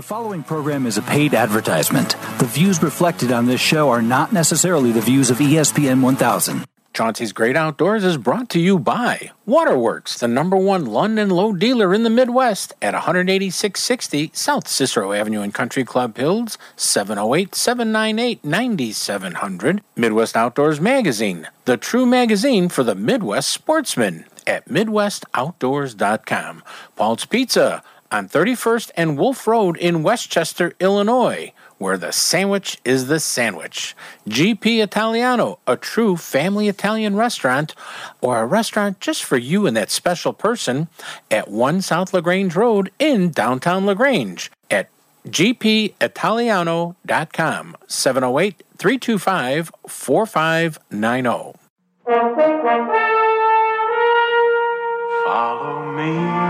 The following program is a paid advertisement. The views reflected on this show are not necessarily the views of ESPN 1000. Chauncey's Great Outdoors is brought to you by Waterworks, the number one London low dealer in the Midwest at 18660 South Cicero Avenue in Country Club Hills, 708 798 9700. Midwest Outdoors Magazine, the true magazine for the Midwest sportsman at MidwestOutdoors.com. Paul's Pizza on 31st and Wolf Road in Westchester, Illinois where the sandwich is the sandwich. GP Italiano, a true family Italian restaurant, or a restaurant just for you and that special person at 1 South LaGrange Road in downtown LaGrange at gpitaliano.com 708 325 4590. Follow me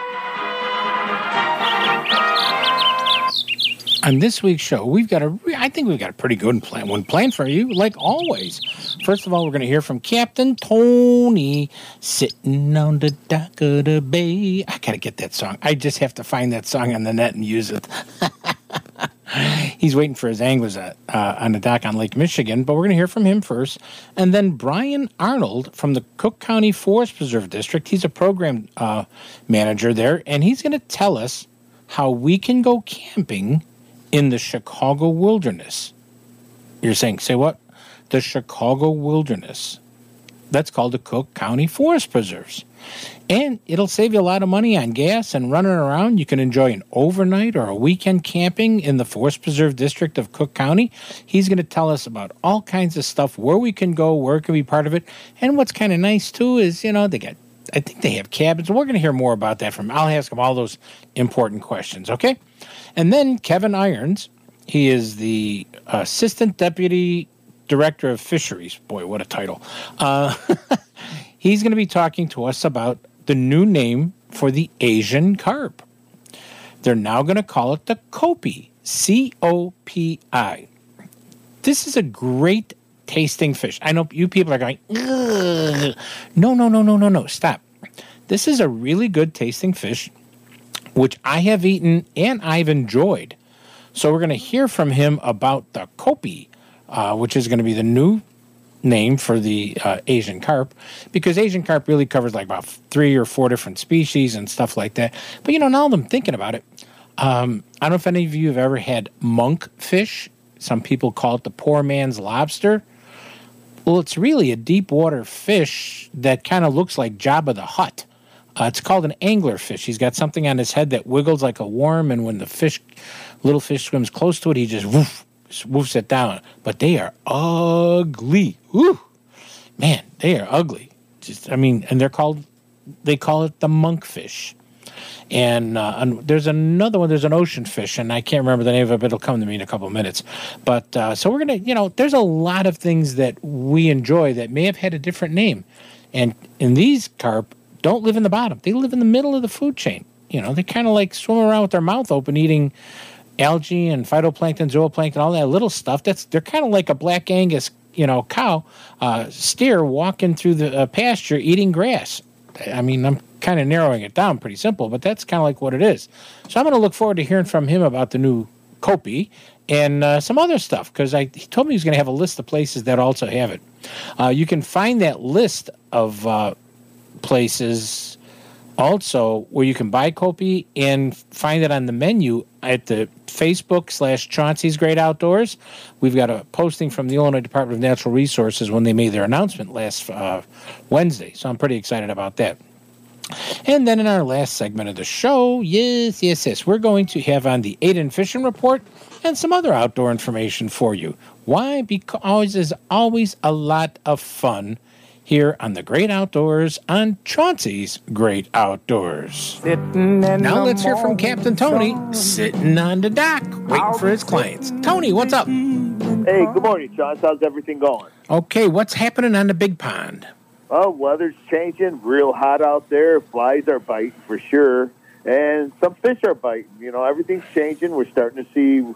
On this week's show, we've got a, I think we've got a pretty good plan, one plan for you, like always. First of all, we're going to hear from Captain Tony sitting on the dock of the bay. I got to get that song. I just have to find that song on the net and use it. He's waiting for his anglers at, uh, on the dock on Lake Michigan, but we're going to hear from him first. And then Brian Arnold from the Cook County Forest Preserve District. He's a program uh, manager there, and he's going to tell us how we can go camping in the Chicago wilderness. You're saying, say what? The Chicago wilderness. That's called the Cook County Forest Preserves. And it'll save you a lot of money on gas and running around. You can enjoy an overnight or a weekend camping in the Forest Preserve District of Cook County. He's going to tell us about all kinds of stuff, where we can go, where can be part of it. And what's kind of nice too is, you know, they got, I think they have cabins. We're going to hear more about that from, I'll ask him all those important questions, okay? And then Kevin Irons, he is the Assistant Deputy Director of Fisheries. Boy, what a title. Uh, he's going to be talking to us about the new name for the Asian carp. They're now going to call it the Copi, C O P I. This is a great tasting fish. I know you people are going, Ugh. no, no, no, no, no, no, stop. This is a really good tasting fish, which I have eaten and I've enjoyed. So we're going to hear from him about the Copi, uh, which is going to be the new name for the uh, Asian carp, because Asian carp really covers like about three or four different species and stuff like that. But you know, now that I'm thinking about it, um, I don't know if any of you have ever had monk fish. Some people call it the poor man's lobster. Well, it's really a deep water fish that kind of looks like Jabba the Hutt. Uh, it's called an angler fish. He's got something on his head that wiggles like a worm, and when the fish, little fish, swims close to it, he just woof, woofs it down. But they are ugly. Woo, man, they are ugly. Just, I mean, and they're called, they call it the monkfish. And, uh, and there's another one. There's an ocean fish, and I can't remember the name of it. But it'll come to me in a couple of minutes. But uh, so we're gonna, you know, there's a lot of things that we enjoy that may have had a different name, and in these carp don't live in the bottom. They live in the middle of the food chain. You know, they kind of like swim around with their mouth open, eating algae and phytoplankton, zooplankton, all that little stuff. That's they're kind of like a black Angus, you know, cow, uh, steer walking through the uh, pasture eating grass. I mean, I'm kind of narrowing it down pretty simple, but that's kind of like what it is. So I'm going to look forward to hearing from him about the new Copi and uh, some other stuff because I he told me he was going to have a list of places that also have it. Uh, you can find that list of uh, places also where you can buy Copi and find it on the menu at the Facebook slash Chauncey's Great Outdoors. We've got a posting from the Illinois Department of Natural Resources when they made their announcement last uh, Wednesday. So I'm pretty excited about that. And then in our last segment of the show, yes, yes, yes, we're going to have on the Aiden Fishing Report and some other outdoor information for you. Why? Because it's always a lot of fun here on the Great Outdoors on Chauncey's Great Outdoors. Now let's hear from Captain Tony sitting on the dock waiting for his clients. Tony, what's up? Hey, good morning, John. How's everything going? Okay, what's happening on the big pond? Well, weather's changing, real hot out there. Flies are biting for sure, and some fish are biting. You know, everything's changing. We're starting to see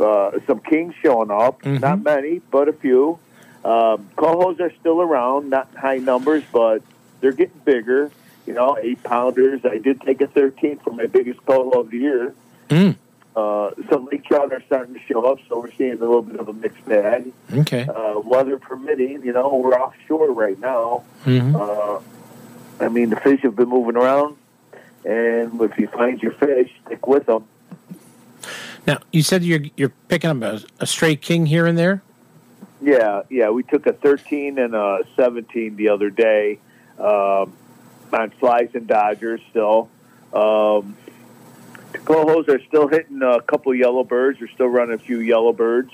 uh, some kings showing up. Mhm. Not many, but a few. Um, cohos are still around, not high numbers, but they're getting bigger. You know, eight pounders. I did take a 13 for my biggest coho of the year. Mm. Uh, some lake trout are starting to show up, so we're seeing a little bit of a mixed bag. Okay. Uh, weather permitting, you know, we're offshore right now. hmm Uh, I mean, the fish have been moving around, and if you find your fish, stick with them. Now, you said you're you're picking up a, a stray king here and there. Yeah, yeah. We took a 13 and a 17 the other day um, on flies and dodgers. Still, um, the cohos are still hitting a couple yellow birds. We're still running a few yellow birds.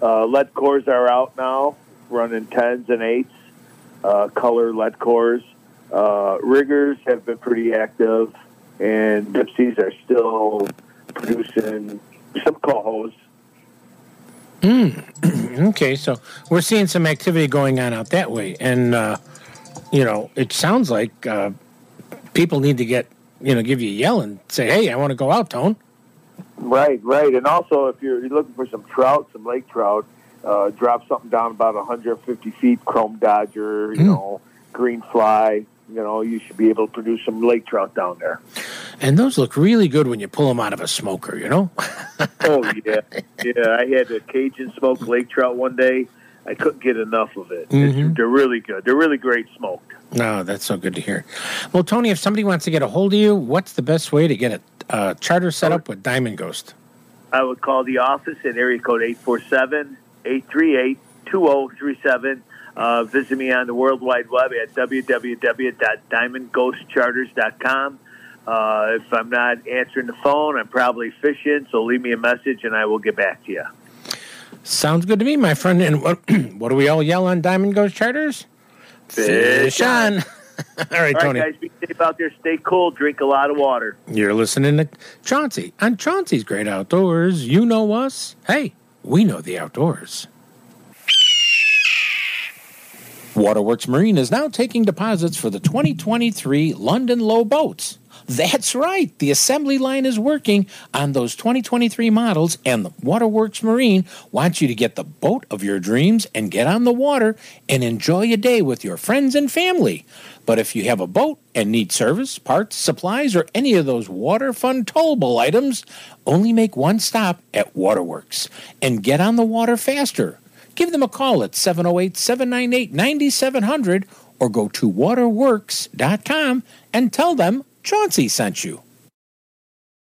Uh, lead cores are out now, running tens and eights. Uh, color lead cores. Uh, riggers have been pretty active, and dipsies are still producing some cohos. Okay, so we're seeing some activity going on out that way, and uh, you know, it sounds like uh, people need to get you know give you a yell and say, "Hey, I want to go out, Tone." Right, right. And also, if you're, you're looking for some trout, some lake trout, uh, drop something down about 150 feet, chrome dodger, you Hmm. know, green fly. You know, you should be able to produce some lake trout down there. And those look really good when you pull them out of a smoker. You know. Oh yeah, yeah. I had a Cajun smoked lake trout one day. I couldn't get enough of it. Mhm. they're really good. They're really great smoked. No, that's so good to hear. Well, Tony, if somebody wants to get a hold of you, what's the best way to get a uh, charter set up with Diamond Ghost? I would call the office at area code 847-838-2037. Uh, visit me on the World Wide Web at www.diamondghostcharters.com. Uh, if I'm not answering the phone, I'm probably fishing, so leave me a message and I will get back to you. Sounds good to me, my friend. And what, what do we all yell on Diamond Ghost Charters? Fish on. all right, All right, Tony. guys, be safe out there. Stay cool. Drink a lot of water. You're listening to Chauncey on Chauncey's Great Outdoors. You know us. Hey, we know the outdoors. Waterworks Marine is now taking deposits for the 2023 London Low boats. That's right, the assembly line is working on those 2023 models, and the Waterworks Marine wants you to get the boat of your dreams and get on the water and enjoy a day with your friends and family. But if you have a boat and need service, parts, supplies, or any of those water fun towable items, only make one stop at Waterworks and get on the water faster. Give them a call at 708 798 9700 or go to waterworks.com and tell them Chauncey sent you.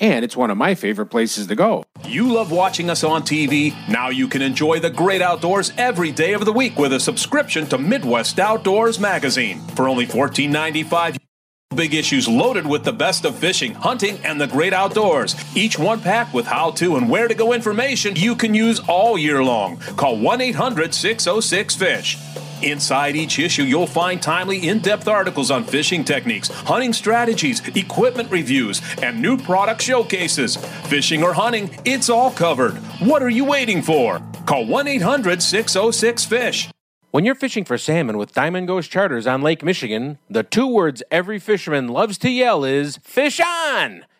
and it's one of my favorite places to go. You love watching us on TV? Now you can enjoy the great outdoors every day of the week with a subscription to Midwest Outdoors Magazine. For only $14.95, Big issues loaded with the best of fishing, hunting, and the great outdoors. Each one packed with how to and where to go information you can use all year long. Call 1 800 606 FISH. Inside each issue, you'll find timely, in depth articles on fishing techniques, hunting strategies, equipment reviews, and new product showcases. Fishing or hunting, it's all covered. What are you waiting for? Call 1 800 606 FISH. When you're fishing for salmon with Diamond Ghost Charters on Lake Michigan, the two words every fisherman loves to yell is fish on!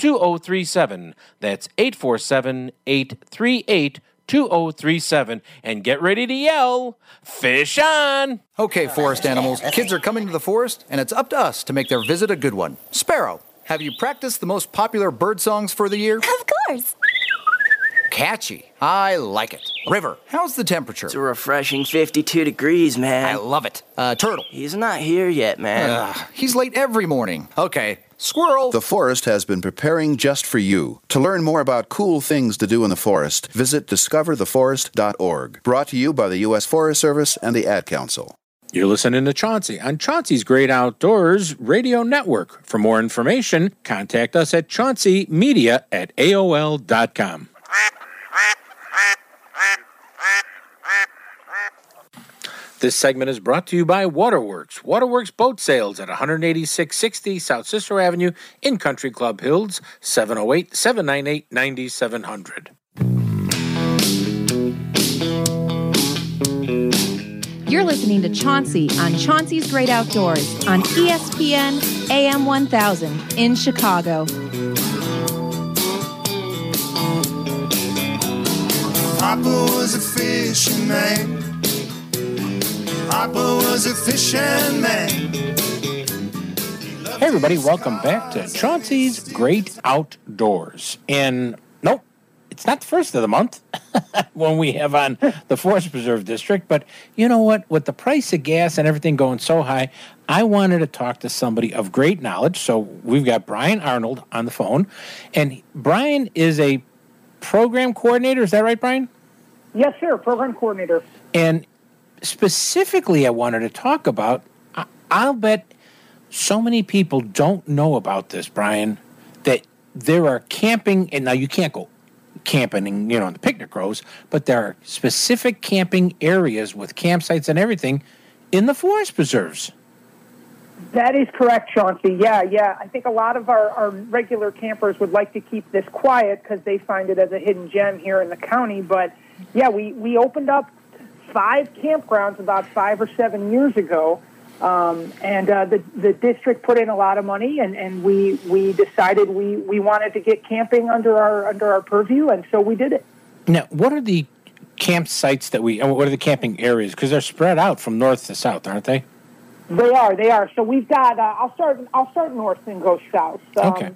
2037. That's 847 838 2037. And get ready to yell, Fish on! Okay, forest animals, kids are coming to the forest, and it's up to us to make their visit a good one. Sparrow, have you practiced the most popular bird songs for the year? Of course. Catchy. I like it. River, how's the temperature? It's a refreshing 52 degrees, man. I love it. Uh, turtle. He's not here yet, man. Ugh, he's late every morning. Okay. Squirrel. The forest has been preparing just for you. To learn more about cool things to do in the forest, visit discovertheforest.org. Brought to you by the U.S. Forest Service and the Ad Council. You're listening to Chauncey on Chauncey's Great Outdoors Radio Network. For more information, contact us at chaunceymedia at AOL.com. This segment is brought to you by Waterworks. Waterworks Boat Sales at 18660 South Cicero Avenue in Country Club Hills, 708 798 9700. You're listening to Chauncey on Chauncey's Great Outdoors on ESPN AM 1000 in Chicago. Papa was a fishing man. Papa was a fishing man. Hey, everybody, welcome back to Chauncey's Great Outdoors. And nope, it's not the first of the month when we have on the Forest Preserve District, but you know what? With the price of gas and everything going so high, I wanted to talk to somebody of great knowledge. So we've got Brian Arnold on the phone, and Brian is a program coordinator. Is that right, Brian? Yes, sir. Program coordinator. And specifically, I wanted to talk about. I- I'll bet so many people don't know about this, Brian, that there are camping, and now you can't go camping, you know, on the picnic grows, but there are specific camping areas with campsites and everything in the forest preserves. That is correct, Chauncey. Yeah, yeah. I think a lot of our, our regular campers would like to keep this quiet because they find it as a hidden gem here in the county. But yeah, we, we opened up five campgrounds about five or seven years ago. Um, and uh, the, the district put in a lot of money, and, and we, we decided we, we wanted to get camping under our, under our purview, and so we did it. Now, what are the campsites that we, what are the camping areas? Because they're spread out from north to south, aren't they? They are. They are. So we've got. Uh, I'll start. I'll start north and go south. Um, Okay.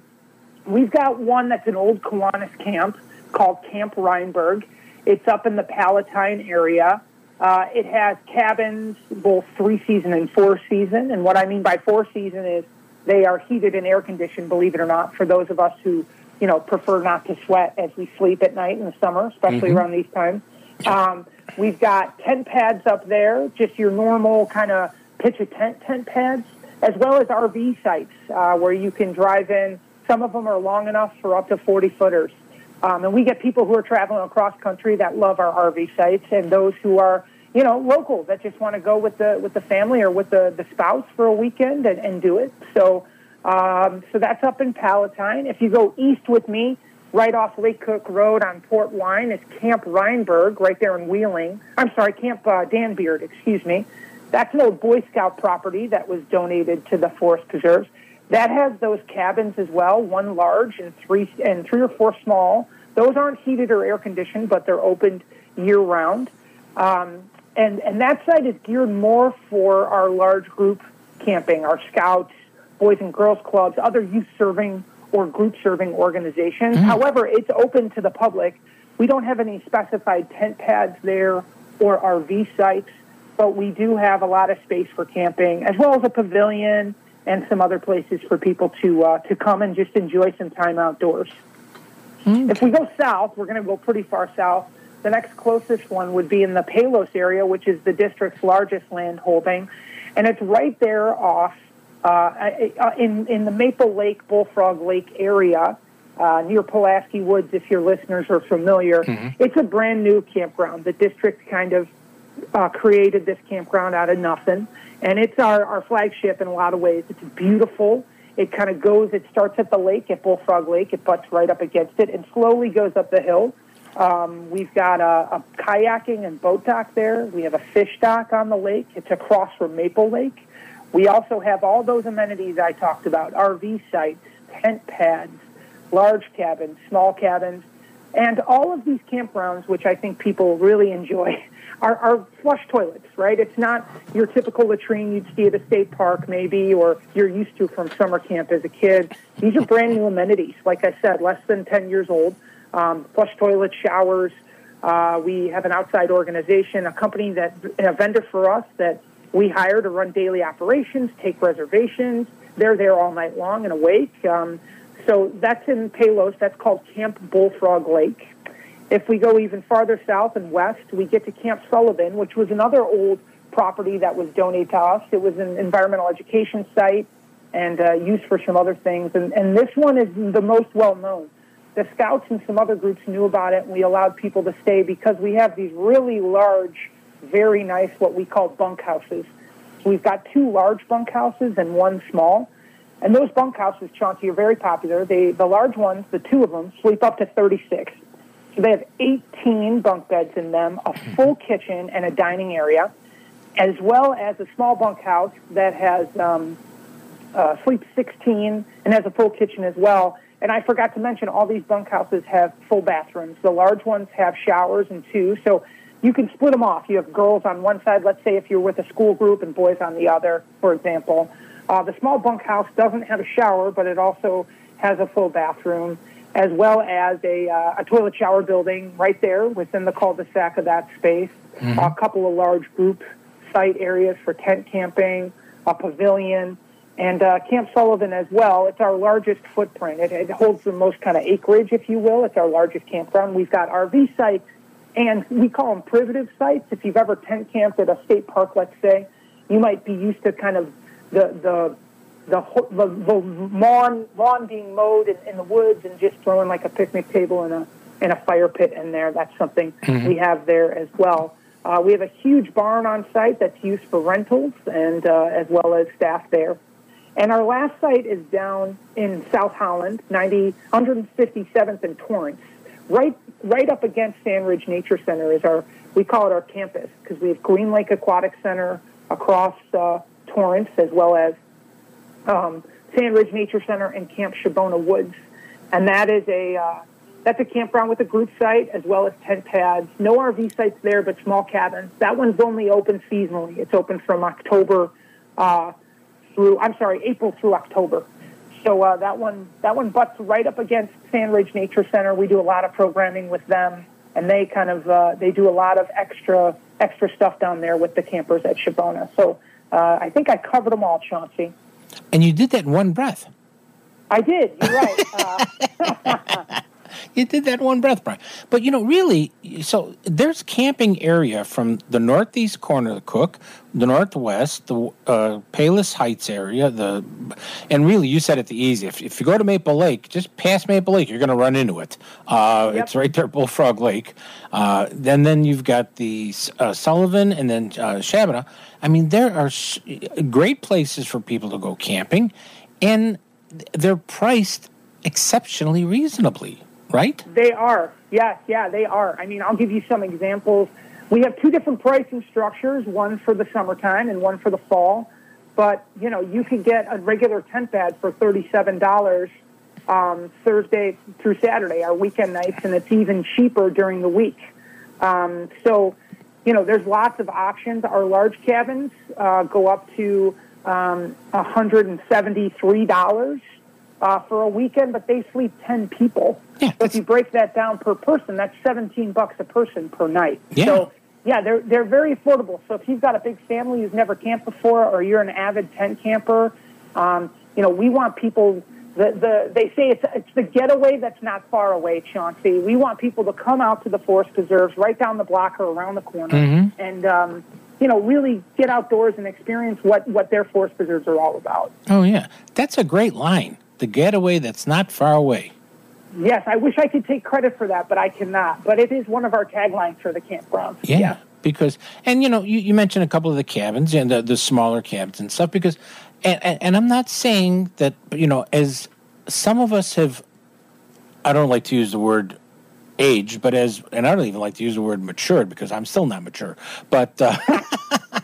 We've got one that's an old Kiwanis camp called Camp Reinberg. It's up in the Palatine area. Uh, it has cabins, both three season and four season. And what I mean by four season is they are heated and air conditioned. Believe it or not, for those of us who you know prefer not to sweat as we sleep at night in the summer, especially Mhm. around these times. Um, we've got tent pads up there, just your normal kind of pitch a tent tent pads, as well as RV sites uh, where you can drive in. Some of them are long enough for up to 40 footers. Um, and we get people who are traveling across country that love our RV sites, and those who are, you know, local that just want to go with the with the family or with the, the spouse for a weekend and, and do it. So, um, so that's up in Palatine. If you go east with me, right off Lake Cook Road on Portwine, is Camp Reinberg, right there in Wheeling. I'm sorry, Camp uh, Dan Beard, excuse me. That's an old Boy Scout property that was donated to the Forest Preserves. That has those cabins as well, one large and three and three or four small. Those aren't heated or air conditioned, but they're opened year round. Um, and and that site is geared more for our large group camping, our scouts, boys and girls clubs, other youth serving or group serving organizations. However, it's open to the public. We don't have any specified tent pads there or RV sites, but we do have a lot of space for camping, as well as a pavilion and some other places for people to uh, to come and just enjoy some time outdoors. If we go south, we're going to go pretty far south. The next closest one would be in the Palos area, which is the district's largest land holding, and it's right there off uh, uh, in in the Maple Lake Bullfrog Lake area. uh, near Pulaski Woods, if your listeners are familiar. It's a brand new campground. The district kind of uh, created this campground out of nothing, and it's our, our flagship in a lot of ways. It's beautiful. It kind of goes, it starts at the lake, at Bullfrog Lake. It butts right up against it and slowly goes up the hill. Um, we've got a, a kayaking and boat dock there. We have a fish dock on the lake. It's across from Maple Lake. We also have all those amenities I talked about RV sites, tent pads, large cabins, small cabins, and all of these campgrounds, which I think people really enjoy, are, are flush toilets, right? It's not your typical latrine you'd see at a state park, maybe, or you're used to from summer camp as a kid. These are brand new amenities. Like I said, less than 10 years old. Um, flush toilets, showers. Uh, we have an outside organization, a company that, a vendor for us that we hire to run daily operations, take reservations. They're there all night long and awake. Um, so that's in Palos. That's called Camp Bullfrog Lake. If we go even farther south and west, we get to Camp Sullivan, which was another old property that was donated to us. It was an environmental education site and uh, used for some other things. And, and this one is the most well known. The scouts and some other groups knew about it, and we allowed people to stay because we have these really large, very nice, what we call bunkhouses. We've got two large bunkhouses and one small. And those bunkhouses, Chauncey, are very popular. They, the large ones, the two of them, sleep up to 36. So they have 18 bunk beds in them, a full kitchen, and a dining area, as well as a small bunkhouse that has um, uh, sleeps 16 and has a full kitchen as well. And I forgot to mention, all these bunkhouses have full bathrooms. The large ones have showers and two, so you can split them off. You have girls on one side, let's say if you're with a school group, and boys on the other, for example. Uh, the small bunkhouse doesn't have a shower, but it also has a full bathroom, as well as a, uh, a toilet shower building right there within the cul-de-sac of that space. Mhm. A couple of large group site areas for tent camping, a pavilion, and uh, Camp Sullivan as well. It's our largest footprint. It, it holds the most kind of acreage, if you will. It's our largest campground. We've got RV sites, and we call them privative sites. If you've ever tent camped at a state park, let's say, you might be used to kind of the the the the, the lawn lawn being mowed in, in the woods and just throwing like a picnic table and a and a fire pit in there. That's something Mhm. we have there as well. Uh, we have a huge barn on site that's used for rentals and uh, as well as staff there. And our last site is down in South Holland, 90, 157th and Torrance. Right, right up against Sand Ridge Nature Center is our, we call it our campus because we have Green Lake Aquatic Center across uh, Torrance as well as um, Sand Ridge Nature Center and Camp Shabbona Woods. And that is a, uh, that's a campground with a group site as well as tent pads. No RV sites there, but small cabins. That one's only open seasonally. It's open from October uh, through, I'm sorry, April through October. So uh, that one, that one butts right up against Sand Ridge Nature Center. We do a lot of programming with them, and they kind of uh, they do a lot of extra extra stuff down there with the campers at Shabbona. So uh, I think I covered them all, Chauncey. And you did that in one breath. I did. You're right. Uh, You did that one breath, Brian. But you know, really, so there's camping area from the northeast corner of the Cook, the northwest, the uh, Palos Heights area, the, and really, you said it the easy. If, if you go to Maple Lake, just past Maple Lake, you're going to run into it. Uh, It's right there, Bullfrog Lake. Uh, then, then you've got the uh, Sullivan, and then uh, Shabbona. I mean, there are s- great places for people to go camping, and they're priced exceptionally reasonably, right? They are. Yes, yeah, they are. I mean, I'll give you some examples. We have two different pricing structures, one for the summertime and one for the fall. But, you know, you can get a regular tent bed for $37 um, Thursday through Saturday, our weekend nights, and it's even cheaper during the week. Um, so, you know, there's lots of options. Our large cabins uh, go up to um, $173 uh, for a weekend, but they sleep 10 people. so if you break that down per person, that's 17 bucks a person per night. Yeah. So, yeah, they're, they're very affordable. So if you've got a big family who's never camped before or you're an avid tent camper, um, you know, we want people, the, the, they say it's, it's the getaway that's not far away, Chauncey. We want people to come out to the forest preserves right down the block or around the corner Mhm. and, um, you know, really get outdoors and experience what, what their forest preserves are all about. Oh yeah, that's a great line. The getaway that's not far away. Yes, I wish I could take credit for that, but I cannot. But it is one of our taglines for the campground. Yeah, because and you know you, you mentioned a couple of the cabins and the, the smaller cabins and stuff because and, and and I'm not saying that you know as some of us have I don't like to use the word age, but as and I don't even like to use the word matured because I'm still not mature. But uh,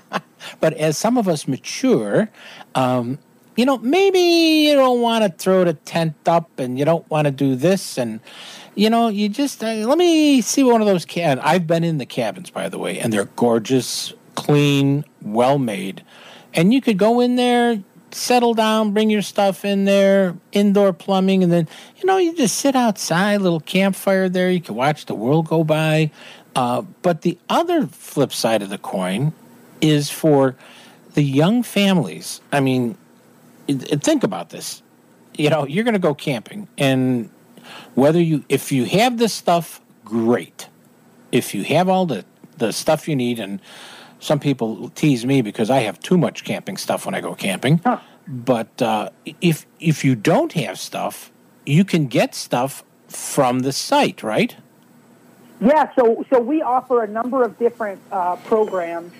but as some of us mature, um, you know, maybe you don't want to throw the tent up and you don't want to do this and you know, you just uh, let me see one of those can. I've been in the cabins, by the way, and they're gorgeous, clean, well made. And you could go in there, settle down, bring your stuff in there, indoor plumbing, and then you know you just sit outside, little campfire there. You can watch the world go by. Uh, but the other flip side of the coin is for the young families. I mean, think about this. You know, you're going to go camping, and whether you if you have this stuff, great. If you have all the the stuff you need, and some people tease me because I have too much camping stuff when I go camping. But uh, if if you don't have stuff, you can get stuff from the site, right? Yeah, so so we offer a number of different uh, programs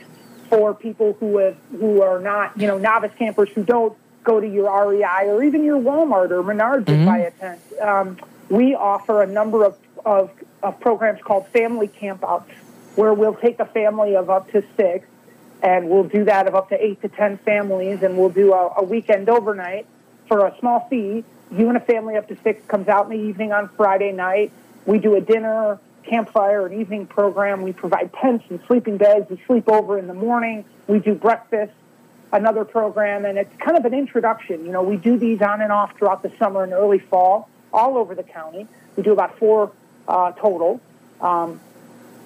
for people who have who are not you know novice campers who don't go to your REI or even your Walmart or Menards to buy a tent. Um, we offer a number of, of of programs called family campouts, where we'll take a family of up to six, and we'll do that of up to eight to ten families, and we'll do a, a weekend overnight for a small fee. You and a family up to six comes out in the evening on Friday night. We do a dinner, campfire, an evening program. We provide tents and sleeping bags. We sleep over in the morning. We do breakfast, another program, and it's kind of an introduction. You know, we do these on and off throughout the summer and early fall, all over the county. We do about four uh, total. Um,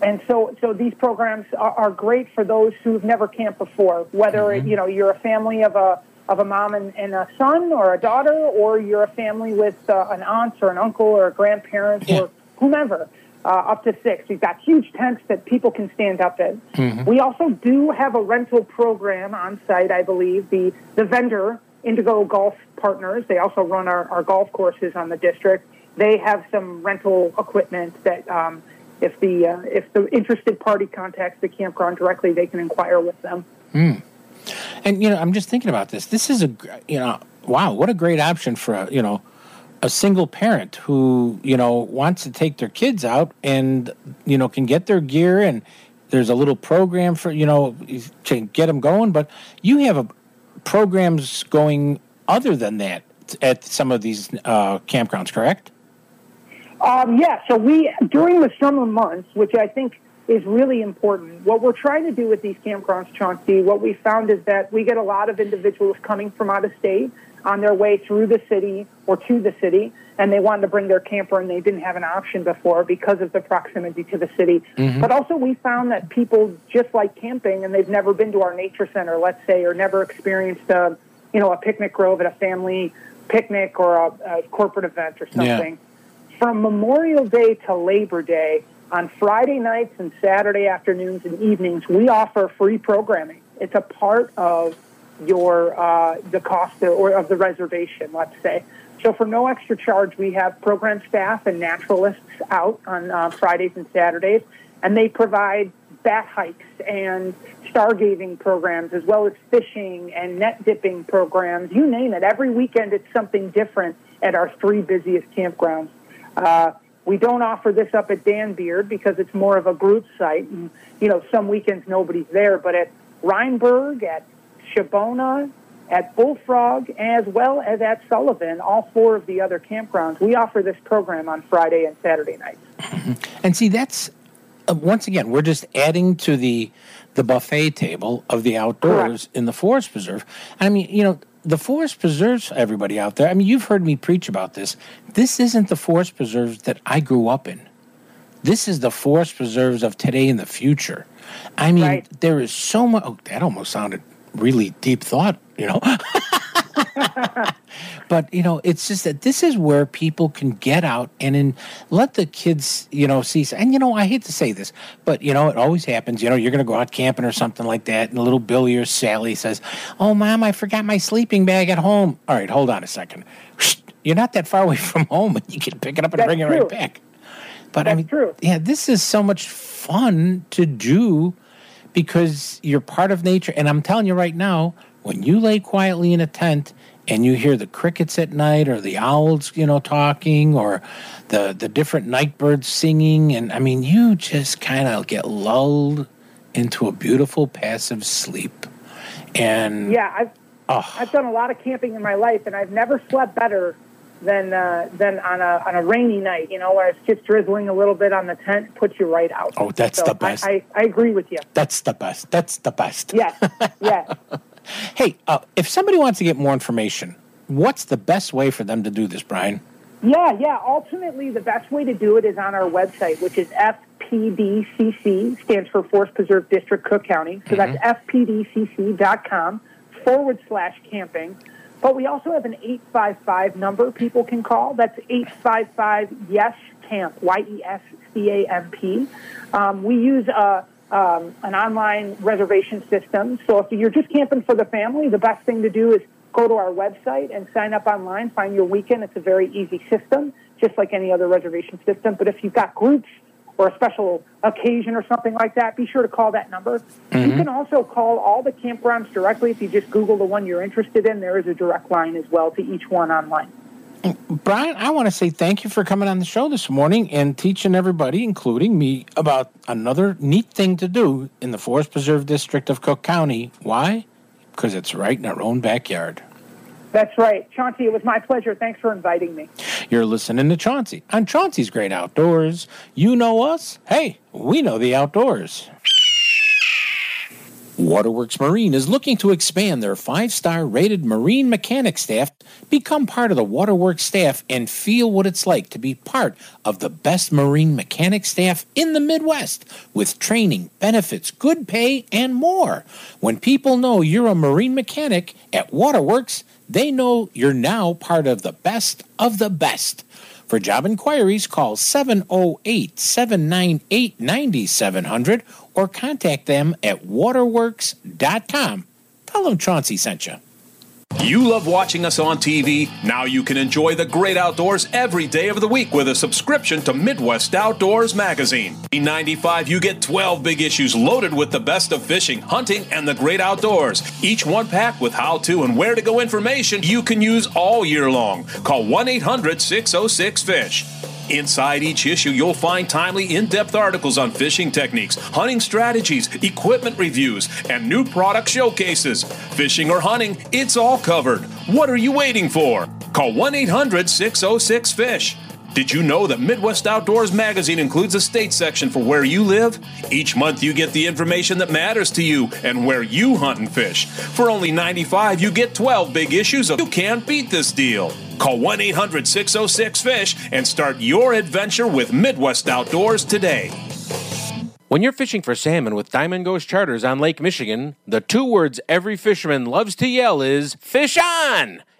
and so, so these programs are, are great for those who've never camped before. Whether you know you're a family of a of a mom and, and a son or a daughter, or you're a family with uh, an aunt or an uncle or a grandparent or whomever, uh, up to six. We've got huge tents that people can stand up in. We also do have a rental program on site, I believe. The the vendor Indigo Golf Partners. They also run our, our golf courses on the district. They have some rental equipment that. Um, if the uh, if the interested party contacts the campground directly, they can inquire with them. Hmm. And you know, I'm just thinking about this. This is a you know, wow, what a great option for a you know a single parent who you know wants to take their kids out and you know can get their gear and there's a little program for you know to get them going. But you have a programs going other than that at some of these uh, campgrounds, correct? Um, yeah, so we during the summer months, which I think is really important. What we're trying to do with these campgrounds, Chauncey, what we found is that we get a lot of individuals coming from out of state on their way through the city or to the city, and they wanted to bring their camper and they didn't have an option before because of the proximity to the city. Mhm. But also, we found that people just like camping and they've never been to our nature center, let's say, or never experienced a, you know, a picnic grove at a family picnic or a, a corporate event or Yeah. something from Memorial Day to Labor Day, on Friday nights and Saturday afternoons and evenings, we offer free programming. It's a part of your uh, the cost of, or of the reservation, let's say. So for no extra charge, we have program staff and naturalists out on uh, Fridays and Saturdays, and they provide bat hikes and stargazing programs, as well as fishing and net dipping programs. You name it. Every weekend, it's something different at our three busiest campgrounds. Uh, we don't offer this up at Dan Beard because it's more of a group site, and you know some weekends nobody's there. But at Reinberg, at Shabbona, at Bullfrog, as well as at Sullivan, all four of the other campgrounds, we offer this program on Friday and Saturday nights. And see, that's uh, once again, we're just adding to the the buffet table of the outdoors in the forest preserve. I mean, you know, the forest preserves, everybody out there. I mean, you've heard me preach about this. This isn't the forest preserves that I grew up in. This is the forest preserves of today and the future. I mean, there is so much. Oh, that almost sounded really deep thought, you know. but you know it's just that this is where people can get out and in, let the kids you know see and you know i hate to say this but you know it always happens you know you're going to go out camping or something like that and a little billy or sally says oh mom i forgot my sleeping bag at home all right hold on a second you're not that far away from home, and you can pick it up and That's bring it true. right back. But I mean, yeah, this is so much fun to do because you're part of nature. And I'm telling you right now, when you lay quietly in a tent and you hear the crickets at night or the owls, you know, talking or the the different night birds singing, and I mean, you just kind of get lulled into a beautiful passive sleep. And Yeah, I've Oh. I've done a lot of camping in my life, and I've never slept better than uh, than on a on a rainy night. You know, where it's just drizzling a little bit on the tent, puts you right out. Oh, that's So the best. I, I, I agree with you. that's the best. That's the best. Yes, yes. Hey, uh, if somebody wants to get more information, what's the best way for them to do this, Brian? Yeah, yeah. Ultimately, the best way to do it is on our website, which is FPDCC, stands for Forest Preserve District, Cook County. So that's fpdcc.com forward slash camping. But we also have an 855 number people can call. That's 855 YES CAMP, Y E S C A M P. Um, we use a, um, an online reservation system. So if you're just camping for the family, the best thing to do is go to our website and sign up online, find your weekend. It's a very easy system, just like any other reservation system. But if you've got groups or a special occasion or something like that, be sure to call that number. You Mhm. can also call all the campgrounds directly. If you just Google the one you're interested in, there is a direct line as well to each one online. Brian, I want to say thank you for coming on the show this morning and teaching everybody, including me, about another neat thing to do in the Forest Preserve District of Cook County. Why? Because it's right in our own backyard. That's right. Chauncey, it was my pleasure. Thanks for inviting me. You're listening to Chauncey on Chauncey's Great Outdoors. You know us. Hey, we know the outdoors. Waterworks Marine is looking to expand their five star rated marine mechanic staff, become part of the Waterworks staff, and feel what it's like to be part of the best marine mechanic staff in the Midwest with training, benefits, good pay, and more. When people know you're a marine mechanic at Waterworks, they know you're now part of the best of the best. For job inquiries, call 708 798 9700 or contact them at waterworks.com. Tell them Chauncey sent you. You love watching us on TV? Now you can enjoy the great outdoors every day of the week with a subscription to Midwest Outdoors Magazine. In 95, you get 12 big issues loaded with the best of fishing, hunting, and the great outdoors. Each one packed with how to and where to go information you can use all year long. Call 1 800 606 FISH. Inside each issue, you'll find timely, in depth articles on fishing techniques, hunting strategies, equipment reviews, and new product showcases. Fishing or hunting, it's all covered. What are you waiting for? Call 1 800 606 FISH. Did you know that Midwest Outdoors Magazine includes a state section for where you live? Each month you get the information that matters to you and where you hunt and fish. For only 95, you get 12 big issues of You Can't Beat This Deal. Call 1 800 606 FISH and start your adventure with Midwest Outdoors today. When you're fishing for salmon with Diamond Ghost Charters on Lake Michigan, the two words every fisherman loves to yell is fish on!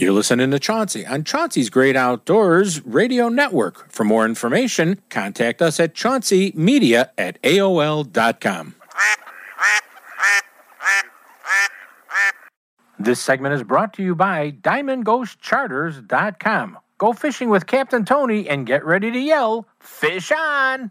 You're listening to Chauncey on Chauncey's Great Outdoors Radio Network. For more information, contact us at chaunceymedia at AOL.com. This segment is brought to you by DiamondGhostCharters.com. Go fishing with Captain Tony and get ready to yell, Fish on!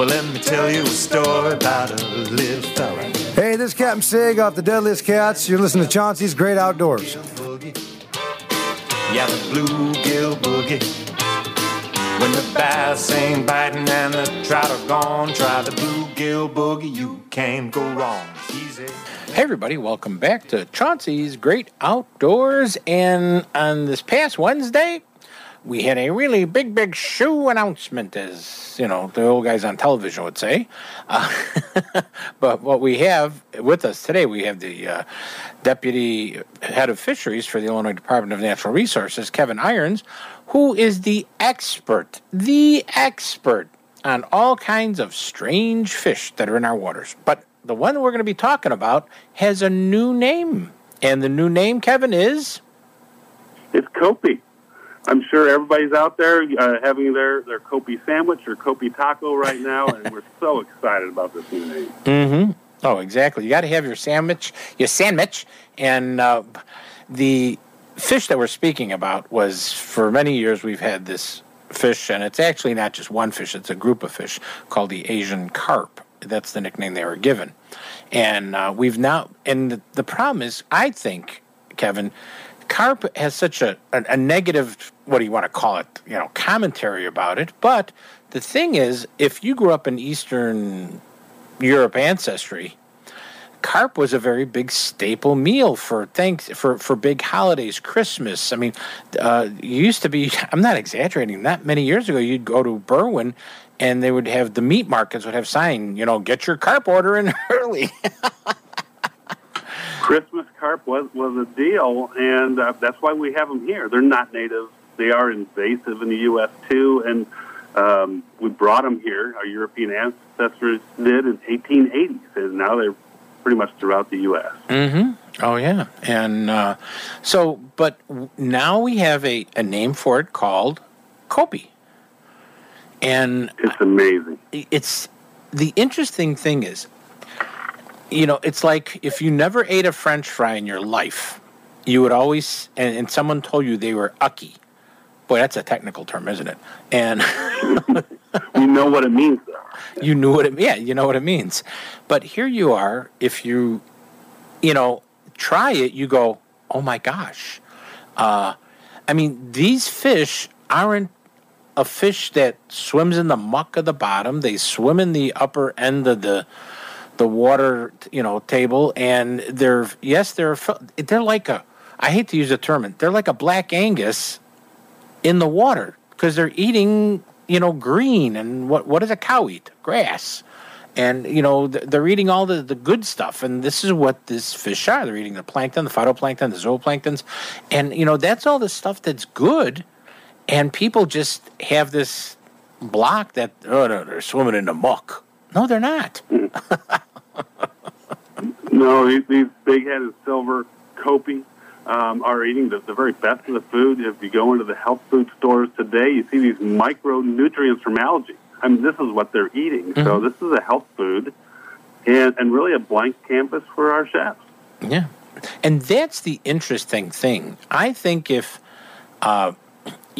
Well, let me tell you a story about a little fella. Hey, this is Captain Sig off the Deadliest Catch. You're listening to Chauncey's Great Outdoors. Yeah, the bluegill boogie. When the bass ain't biting and the trout are gone, try the bluegill boogie. You can't go wrong. Easy. Hey, everybody, welcome back to Chauncey's Great Outdoors. And on this past Wednesday, we had a really big, big shoe announcement, as you know, the old guys on television would say. Uh, but what we have with us today, we have the uh, deputy head of fisheries for the Illinois Department of Natural Resources, Kevin Irons, who is the expert, the expert on all kinds of strange fish that are in our waters. But the one we're going to be talking about has a new name. And the new name, Kevin, is? It's Copi. I'm sure everybody's out there uh, having their, their Copi sandwich or Copi taco right now, and we're so excited about this new name. Mm-hmm. Oh, exactly. You got to have your sandwich, your sandwich, and uh, the fish that we're speaking about was for many years we've had this fish, and it's actually not just one fish; it's a group of fish called the Asian carp. That's the nickname they were given, and uh, we've now. And the, the problem is, I think, Kevin, carp has such a, a, a negative what do you want to call it you know commentary about it but the thing is if you grew up in eastern europe ancestry carp was a very big staple meal for thanks for for big holidays christmas. I mean uh, used to be i'm not exaggerating that many years ago you'd go to berwyn and they would have the meat markets would have sign you know get your carp order in early Christmas carp was, was a deal, and uh, that's why we have them here. They're not native. They are invasive in the U.S. too, and um, we brought them here. Our European ancestors did in 1880s, and now they're pretty much throughout the U.S. Mm-hmm. Oh yeah, and uh, so, but now we have a, a name for it called Copi, and it's amazing. It's the interesting thing is, you know, it's like if you never ate a French fry in your life, you would always, and, and someone told you they were ucky. Boy, that's a technical term, isn't it? And you know what it means, though. You knew what it, yeah, you know what it means. But here you are. If you, you know, try it, you go, oh my gosh. Uh, I mean, these fish aren't a fish that swims in the muck of the bottom. They swim in the upper end of the the water, you know, table, and they're yes, they're they're like a. I hate to use the term, they're like a black Angus in the water because they're eating, you know, green and what what does a cow eat? Grass. And you know they're eating all the, the good stuff, and this is what this fish are. They're eating the plankton, the phytoplankton, the zooplanktons, and you know that's all the stuff that's good. And people just have this block that oh no, they're swimming in the muck. No, they're not. Mm. no, these, these big-headed silver Copi um, are eating the, the very best of the food. If you go into the health food stores today, you see these micronutrients from algae. I mean, this is what they're eating. Mm-hmm. So this is a health food, and and really a blank canvas for our chefs. Yeah, and that's the interesting thing. I think if uh,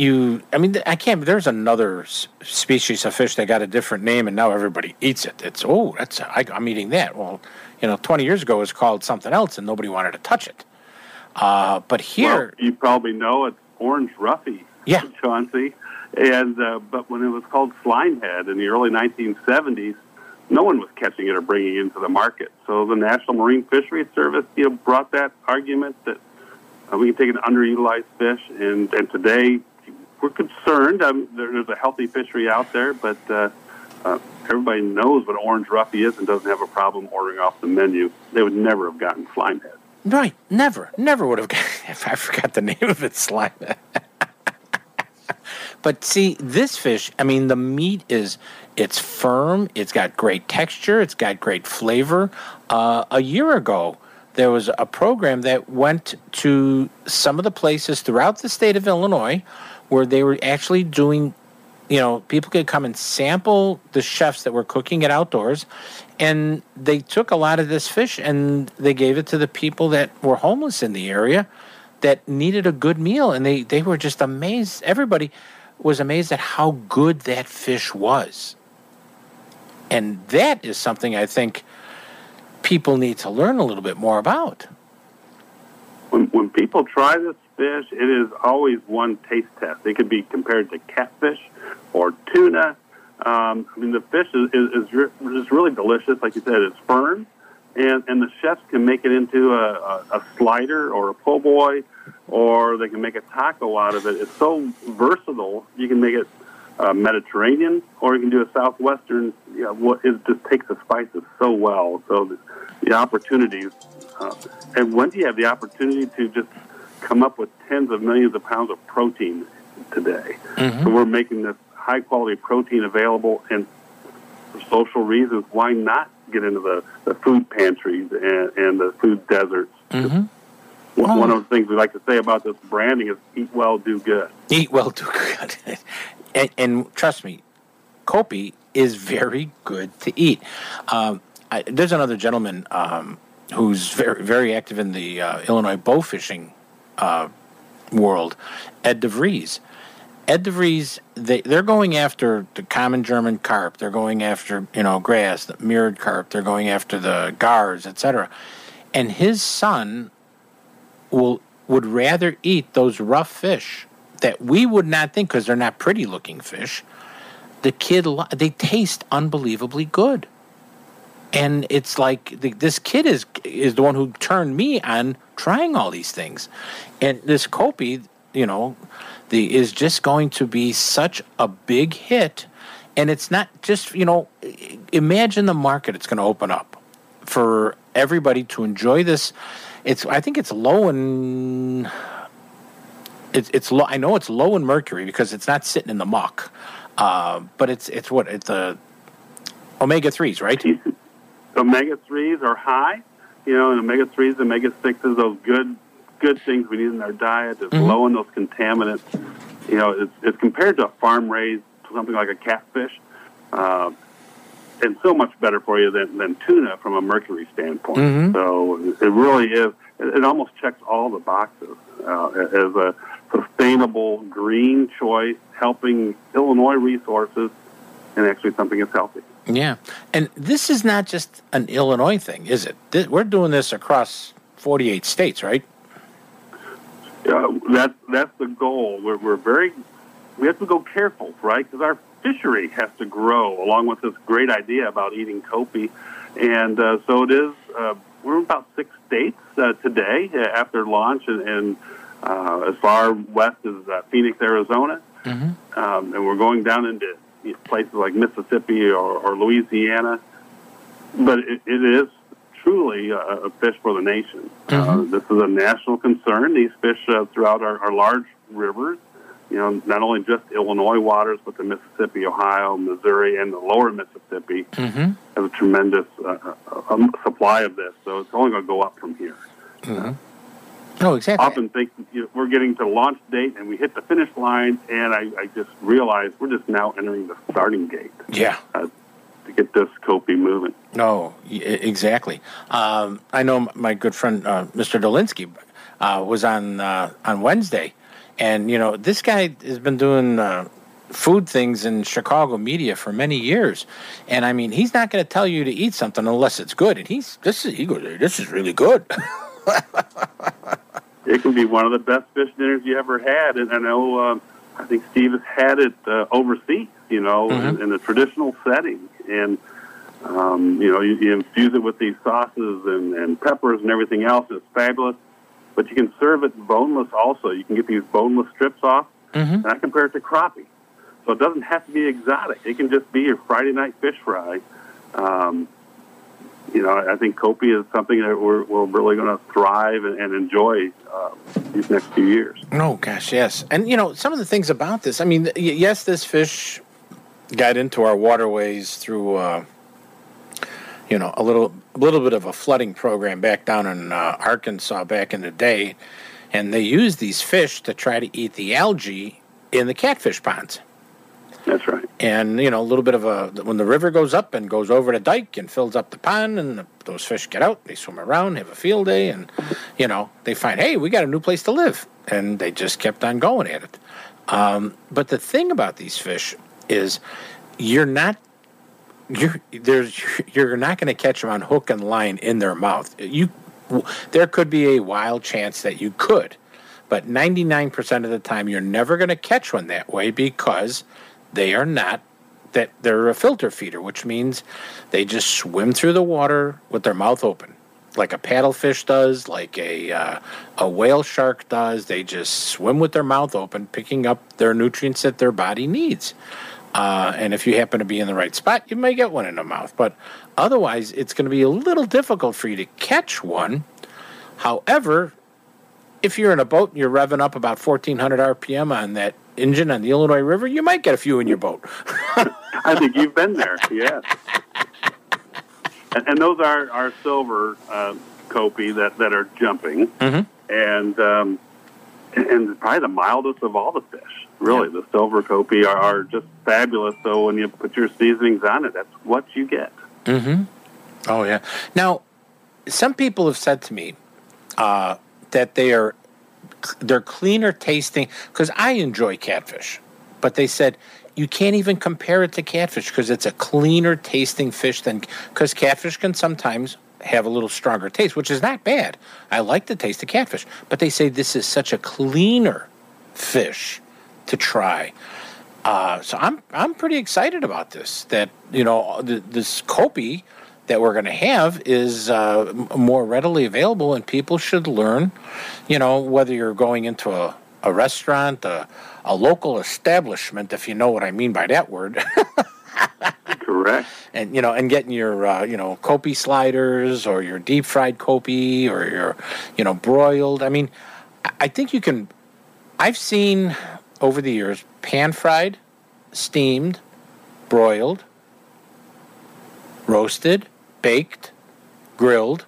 you, I mean, I can't. There's another species of fish that got a different name, and now everybody eats it. It's oh, that's I, I'm eating that. Well, you know, 20 years ago it was called something else, and nobody wanted to touch it. Uh, but here, well, you probably know it's orange roughy. Yeah, Chauncey. And uh, but when it was called slimehead in the early 1970s, no one was catching it or bringing it into the market. So the National Marine Fisheries Service, you know, brought that argument that uh, we can take an underutilized fish, and and today we're concerned. Um, there, there's a healthy fishery out there, but uh, uh, everybody knows what orange roughy is and doesn't have a problem ordering off the menu. They would never have gotten slimehead. Right, never, never would have. Gotten, If I forgot the name of it, slime. but see, this fish. I mean, the meat is it's firm. It's got great texture. It's got great flavor. Uh, a year ago, there was a program that went to some of the places throughout the state of Illinois where they were actually doing you know, people could come and sample the chefs that were cooking it outdoors, and they took a lot of this fish and they gave it to the people that were homeless in the area that needed a good meal, and they they were just amazed. Everybody was amazed at how good that fish was. And that is something I think people need to learn a little bit more about. When, when people try this fish, it is always one taste test. It could be compared to catfish or tuna. Um, I mean, the fish is, is, is re- just really delicious. Like you said, it's firm, and, and the chefs can make it into a, a, a slider or a po' boy, or they can make a taco out of it. It's so versatile. You can make it uh, Mediterranean, or you can do a southwestern. You know, what it just takes the spices so well. So the, the opportunities, uh, and when do you have the opportunity to just come up with tens of millions of pounds of protein today? Mm-hmm. So we're making this high quality protein available, and for social reasons, why not get into the, the food pantries and, and the food deserts? Mm-hmm. One one of the things we like to say about this branding is eat well, do good. Eat well, do good. and, and trust me, Copi is very good to eat. Um, I, there's another gentleman um, who's very very active in the uh, Illinois bow fishing uh, world, Ed DeVries. Ed DeVries, they, they're going after the common German carp. They're going after, you know, grass, the mirrored carp. They're going after the gars, etc. And his son will would rather eat those rough fish that we would not think because they're not pretty looking fish. The kid, they taste unbelievably good, and it's like the, this kid is is the one who turned me on trying all these things, and this Copi, you know, the is just going to be such a big hit, and it's not just you know, imagine the market it's going to open up for everybody to enjoy this. It's I think it's low in it's it's low. I know it's low in mercury because it's not sitting in the muck, uh, but it's it's what it's the omega threes, right? Omega threes are high, you know, and omega threes, omega sixes, those good good things we need in our diet. It's Mm-hmm. low in those contaminants. You know, it's, it's compared to a farm raised something like a catfish, uh, and so much better for you than, than tuna from a mercury standpoint. Mhm. So it really is. It, it almost checks all the boxes uh, as a sustainable green choice, helping Illinois resources, and actually something that's healthy. Yeah, and this is not just an Illinois thing, is it? This, we're doing this across forty-eight states, right? Uh, that's that's the goal. We're, we're very we have to go careful, right? Because our fishery has to grow along with this great idea about eating Copi, and uh, so it is. Uh, we're in about six states uh, today uh, after launch, and, and uh, as far west as uh, Phoenix, Arizona, Mm-hmm. um, and we're going down into places like Mississippi or, or Louisiana. But it, it is truly a, a fish for the nation. Uh, this is a national concern. These fish uh, throughout our, our large rivers, you know, not only just Illinois waters, but the Mississippi, Ohio, Missouri, and the lower Mississippi Mm-hmm. have a tremendous uh, uh, um, supply of this. So it's only going to go up from here. Mm-hmm. No, exactly. Often think you know, we're getting to launch date and we hit the finish line, and I, I just realized we're just now entering the starting gate Yeah. uh, to get this Copi moving. No, y- exactly. Um, I know my good friend uh, Mr. Dolinsky uh, was on uh, on Wednesday, and you know this guy has been doing uh, food things in Chicago media for many years, and I mean he's not going to tell you to eat something unless it's good, and he's this is he goes this is really good. It can be one of the best fish dinners you ever had, and I know um, I think Steve has had it uh, overseas, you know, Mhm. in, in a traditional setting, and um, you know you, you infuse it with these sauces and, and peppers and everything else. It's fabulous, but you can serve it boneless also. You can get these boneless strips off, mm-hmm. and I compare it to crappie. So it doesn't have to be exotic. It can just be your Friday night fish fry. Um, you know, I think Copi is something that we're, we're really going to thrive and, and enjoy uh, these next few years. Oh gosh, yes. And you know, some of the things about this. I mean, yes, this fish got into our waterways through, uh, you know, a little, a little bit of a flooding program back down in uh, Arkansas back in the day, and they used these fish to try to eat the algae in the catfish ponds. That's right. And you know, a little bit of a when the river goes up and goes over the dike and fills up the pond, and the, those fish get out, they swim around, have a field day, and you know, they find, hey, we got a new place to live, and they just kept on going at it. Um, but the thing about these fish is, you're not you're there's you're not going to catch them on hook and line in their mouth. You there could be a wild chance that you could, but 99% of the time you're never going to catch one that way because they are not that they're a filter feeder, which means they just swim through the water with their mouth open, like a paddlefish does, like a uh, a whale shark does. They just swim with their mouth open, picking up their nutrients that their body needs. Uh, and if you happen to be in the right spot, you may get one in the mouth. But otherwise, it's going to be a little difficult for you to catch one. However, if you're in a boat and you're revving up about 1400 RPM on that engine on the Illinois River, you might get a few in your boat. I think you've been there, yes. And, and those are, are silver uh, Copi that, that are jumping, Mm-hmm. and um, and probably the mildest of all the fish. Really, the silver Copi are, are just fabulous. So when you put your seasonings on it, that's what you get. Mm-hmm. Oh yeah. Now, some people have said to me uh, that they are they're cleaner tasting because I enjoy catfish, but they said you can't even compare it to catfish because it's a cleaner tasting fish than because catfish can sometimes have a little stronger taste, which is not bad. I like the taste of catfish, but they say this is such a cleaner fish to try. Uh, so I'm I'm pretty excited about this. That you know th- this Copi that we're going to have is uh, more readily available, and people should learn. You know whether you're going into a, a restaurant, a, a local establishment, if you know what I mean by that word. Correct. And you know, and getting your uh, you know Copi sliders or your deep fried Copi or your you know broiled. I mean, I- I think you can. I've seen over the years pan fried, steamed, broiled, roasted, baked, grilled,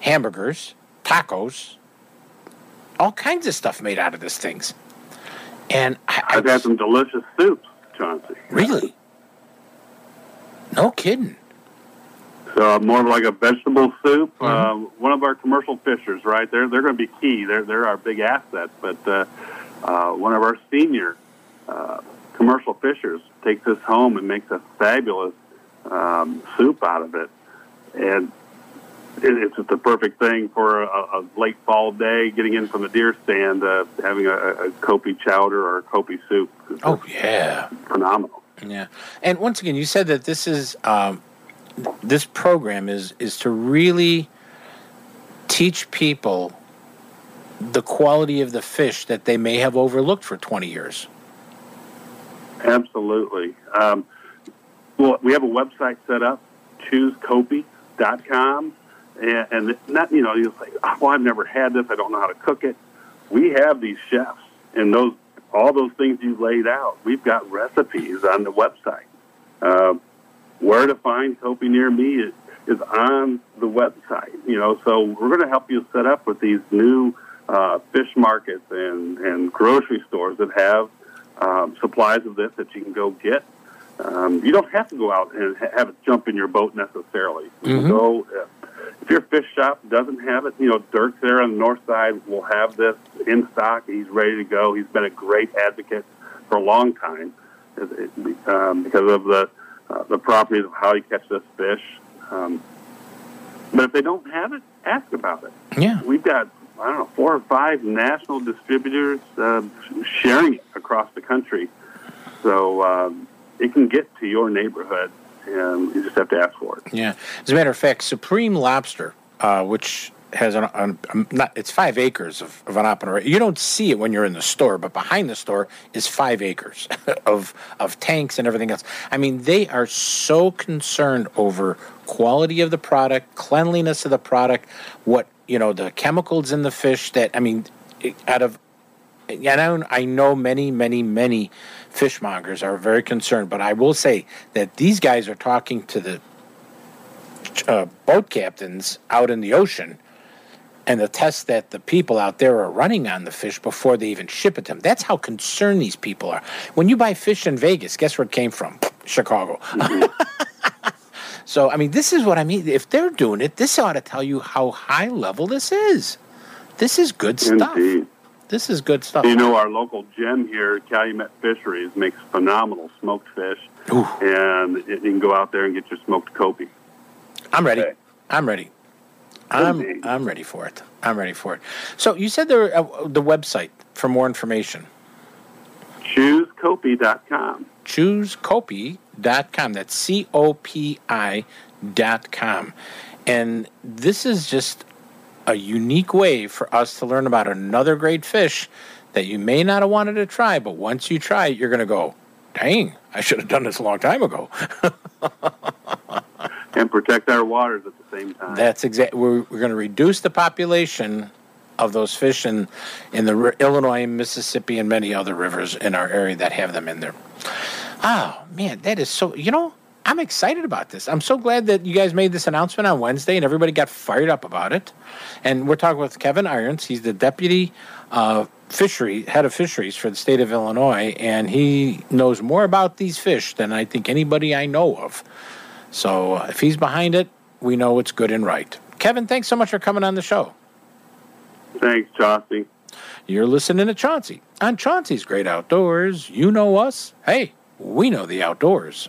hamburgers, tacos, all kinds of stuff made out of these things. And I, I've had some delicious soups, Chauncey. Really? No kidding. So uh, more of like a vegetable soup. Mm-hmm. Um, one of our commercial fishers, right? They're they're going to be key. They're they're our big asset. But uh, uh, one of our senior uh, commercial fishers takes this home and makes a fabulous um, soup out of it, and it, it's just the perfect thing for a, a late fall day, getting in from the deer stand, uh, having a, a Copi chowder or a Copi soup. It's Oh yeah. phenomenal. Yeah, and once again, you said that this is um, this program is is to really teach people the quality of the fish that they may have overlooked for twenty years. Absolutely. Um, well, we have a website set up, choosecopi.com. And, and not, you know, you're oh, well, I've never had this. I don't know how to cook it. We have these chefs and those, all those things you laid out. We've got recipes on the website. Uh, where to find Copi near me is, is on the website, you know, so we're going to help you set up with these new uh, fish markets and, and grocery stores that have um, supplies of this that you can go get. Um, you don't have to go out and ha- have it jump in your boat necessarily. Mhm. go uh, if your fish shop doesn't have it, you know Dirk there on the north side will have this in stock. He's ready to go. He's been a great advocate for a long time it- um, because of the uh, the properties of how you catch this fish. Um, but if they don't have it, ask about it. Yeah, we've got I don't know four or five national distributors uh, sharing it across the country, so um, it can get to your neighborhood, and you just have to ask for it. Yeah, as a matter of fact, Supreme Lobster, uh, which has an, an um, not it's five acres of, of an operation. You don't see it when you're in the store, but behind the store is five acres of of tanks and everything else. I mean, they are so concerned over quality of the product, cleanliness of the product, what you know, the chemicals in the fish. That I mean, out of and I I know many, many, many fishmongers are very concerned, but I will say that these guys are talking to the uh, boat captains out in the ocean and the tests that the people out there are running on the fish before they even ship it to them. That's how concerned these people are. When you buy fish in Vegas, guess where it came from? Chicago. so, I mean, this is what I mean. If they're doing it, this ought to tell you how high level this is. This is good stuff. Indeed. This this is good stuff. You know, our local gem here, Calumet Fisheries, makes phenomenal smoked fish, and you can go out there and get your smoked Copi. I'm ready. I'm ready. I'm I'm ready for it. I'm ready for it. So you said there uh, the website for more information. ChooseCopi.com. ChooseCopi.com. That's C O P I dot com. And this is just a unique way for us to learn about another great fish that you may not have wanted to try, but once you try it, you're going to go, dang, I should have done this a long time ago. And protect our waters at the same time. That's exactly. We're, we're going to reduce the population of those fish in in the ri- Illinois, Mississippi, and many other rivers in our area that have them in there. Oh man, that is so. You know, I'm excited about this. I'm so glad that you guys made this announcement on Wednesday, and everybody got fired up about it. And we're talking with Kevin Irons. He's the deputy uh, fishery head of fisheries for the state of Illinois, and he knows more about these fish than I think anybody I know of. So uh, if he's behind it, we know it's good and right. Kevin, thanks so much for coming on the show. Thanks, Chauncey. You're listening to Chauncey on Chauncey's Great Outdoors. You know us. Hey, we know the outdoors.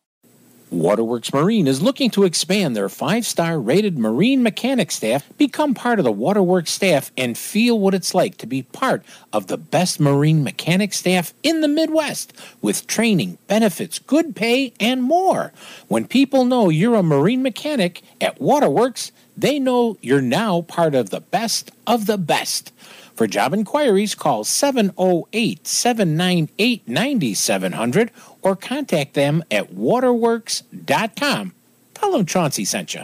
Waterworks Marine is looking to expand their five star rated marine mechanic staff, become part of the Waterworks staff, and feel what it's like to be part of the best marine mechanic staff in the Midwest with training, benefits, good pay, and more. When people know you're a marine mechanic at Waterworks, they know you're now part of the best of the best. For job inquiries, call 708 798 9700 or contact them at waterworks.com. Tell them Chauncey sent you.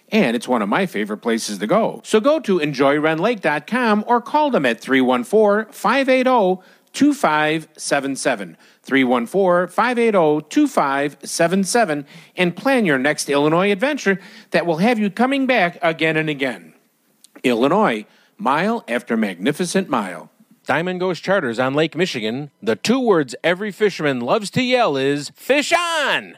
and it's one of my favorite places to go. So go to enjoyrendlake.com or call them at 314 580 2577. 314 580 2577 and plan your next Illinois adventure that will have you coming back again and again. Illinois, mile after magnificent mile. Diamond Ghost Charters on Lake Michigan. The two words every fisherman loves to yell is fish on!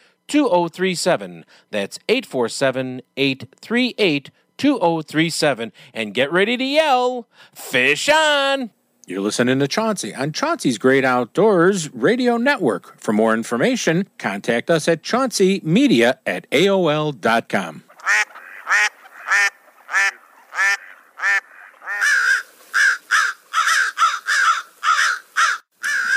2037. That's 847 838 2037. And get ready to yell, Fish on! You're listening to Chauncey on Chauncey's Great Outdoors Radio Network. For more information, contact us at chaunceymedia at AOL.com.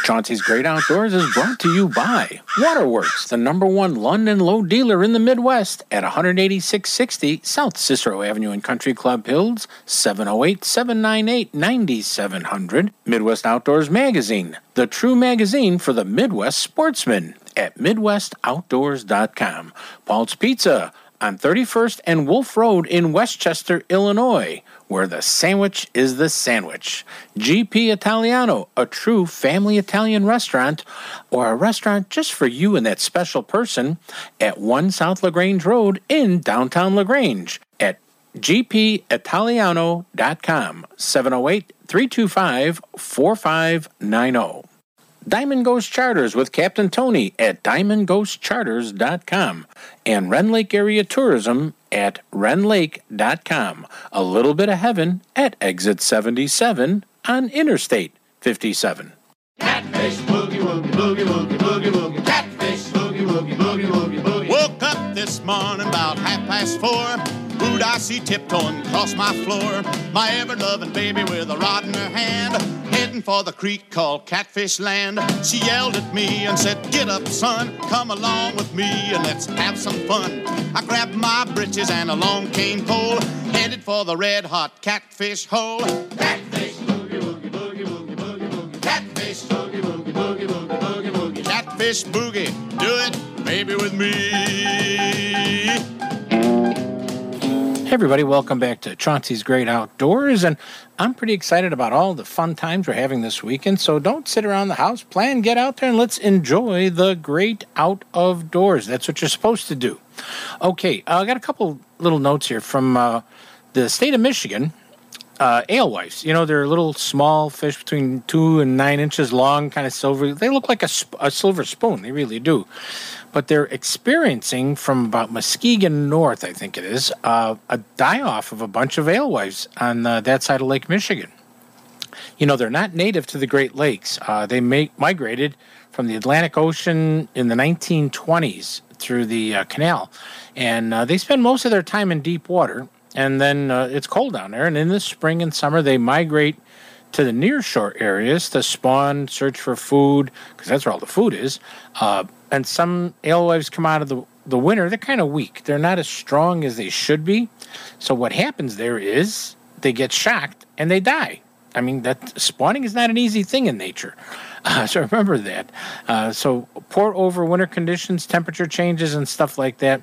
Chauncey's Great Outdoors is brought to you by Waterworks, the number one London low dealer in the Midwest at 18660 South Cicero Avenue in Country Club Hills, 708 798 9700. Midwest Outdoors Magazine, the true magazine for the Midwest sportsman at MidwestOutdoors.com. Paul's Pizza on 31st and Wolf Road in Westchester, Illinois, where the sandwich is the sandwich. GP Italiano, a true family Italian restaurant, or a restaurant just for you and that special person at 1 South LaGrange Road in downtown LaGrange at gpitaliano.com 708 325 4590. Diamond Ghost Charters with Captain Tony at diamondghostcharters.com and Rend Lake Area Tourism at rendlake.com. A little bit of heaven at exit 77 on Interstate 57. Catfish boogie woogie boogie woogie boogie woogie. Catfish boogie woogie boogie woogie boogie. Woke up this morning about half past four. Who'd I see tiptoeing across my floor? My ever loving baby with a rod in her hand, heading for the creek called Catfish Land. She yelled at me and said, Get up, son, come along with me and let's have some fun. I grabbed my britches and a long cane pole, headed for the red hot catfish hole. Catfish boogie woogie boogie woogie boogie woogie. Catfish boogie woogie boogie woogie boogie woogie. Catfish boogie, do it, baby, with me. Hey everybody, welcome back to Chauncey's Great Outdoors, and I'm pretty excited about all the fun times we're having this weekend. So don't sit around the house, plan, get out there, and let's enjoy the great out of doors. That's what you're supposed to do. Okay, uh, I got a couple little notes here from uh, the state of Michigan. Uh, alewives, you know, they're little small fish between two and nine inches long, kind of silver. They look like a, sp- a silver spoon. They really do but they're experiencing from about Muskegon North, I think it is, uh, a die off of a bunch of alewives on uh, that side of Lake Michigan. You know, they're not native to the Great Lakes. Uh, they make, migrated from the Atlantic Ocean in the 1920s through the uh, canal, and uh, they spend most of their time in deep water. And then uh, it's cold down there, and in the spring and summer they migrate to the nearshore areas to spawn, search for food, because that's where all the food is. Uh, and some alewives come out of the, the winter, they're kind of weak. They're not as strong as they should be. So what happens there is they get shocked and they die. I mean, that spawning is not an easy thing in nature. Uh, so remember that. Uh, so poor over winter conditions, temperature changes, and stuff like that.